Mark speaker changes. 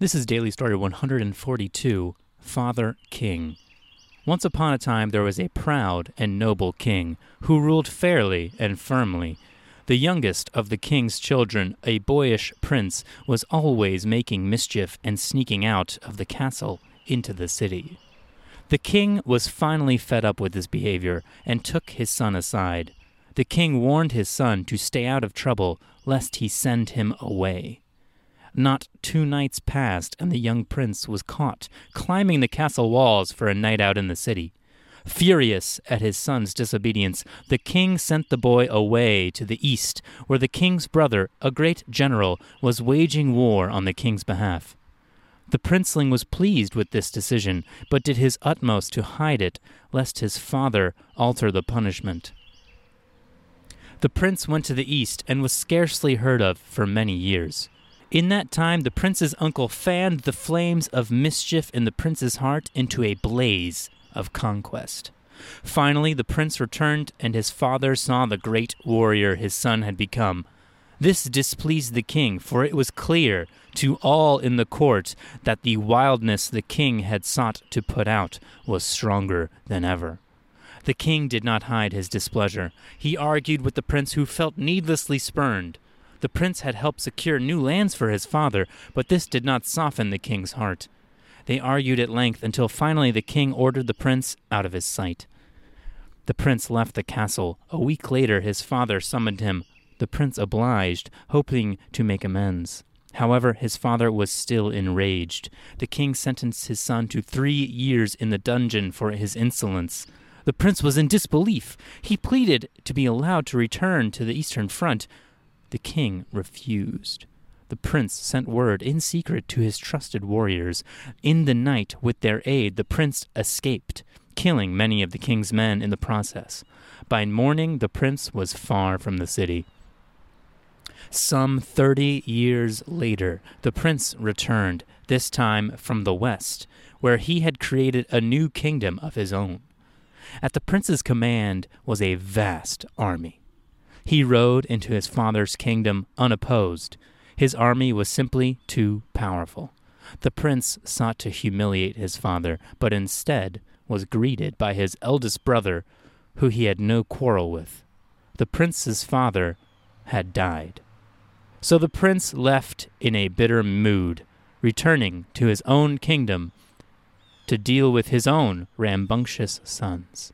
Speaker 1: This is Daily Story 142 Father King. Once upon a time there was a proud and noble king who ruled fairly and firmly. The youngest of the king's children, a boyish prince, was always making mischief and sneaking out of the castle into the city. The king was finally fed up with his behavior and took his son aside. The king warned his son to stay out of trouble lest he send him away. Not two nights passed, and the young prince was caught climbing the castle walls for a night out in the city. Furious at his son's disobedience, the king sent the boy away to the east, where the king's brother, a great general, was waging war on the king's behalf. The princeling was pleased with this decision, but did his utmost to hide it, lest his father alter the punishment. The prince went to the east and was scarcely heard of for many years. In that time, the prince's uncle fanned the flames of mischief in the prince's heart into a blaze of conquest. Finally, the prince returned, and his father saw the great warrior his son had become. This displeased the king, for it was clear to all in the court that the wildness the king had sought to put out was stronger than ever. The king did not hide his displeasure. He argued with the prince, who felt needlessly spurned. The prince had helped secure new lands for his father, but this did not soften the king's heart. They argued at length until finally the king ordered the prince out of his sight. The prince left the castle. A week later, his father summoned him. The prince obliged, hoping to make amends. However, his father was still enraged. The king sentenced his son to three years in the dungeon for his insolence. The prince was in disbelief. He pleaded to be allowed to return to the eastern front, the king refused. The prince sent word in secret to his trusted warriors. In the night, with their aid, the prince escaped, killing many of the king's men in the process. By morning, the prince was far from the city. Some thirty years later, the prince returned, this time from the west, where he had created a new kingdom of his own. At the prince's command was a vast army. He rode into his father's kingdom unopposed. His army was simply too powerful. The prince sought to humiliate his father, but instead was greeted by his eldest brother, who he had no quarrel with. The prince's father had died. So the prince left in a bitter mood, returning to his own kingdom to deal with his own rambunctious sons.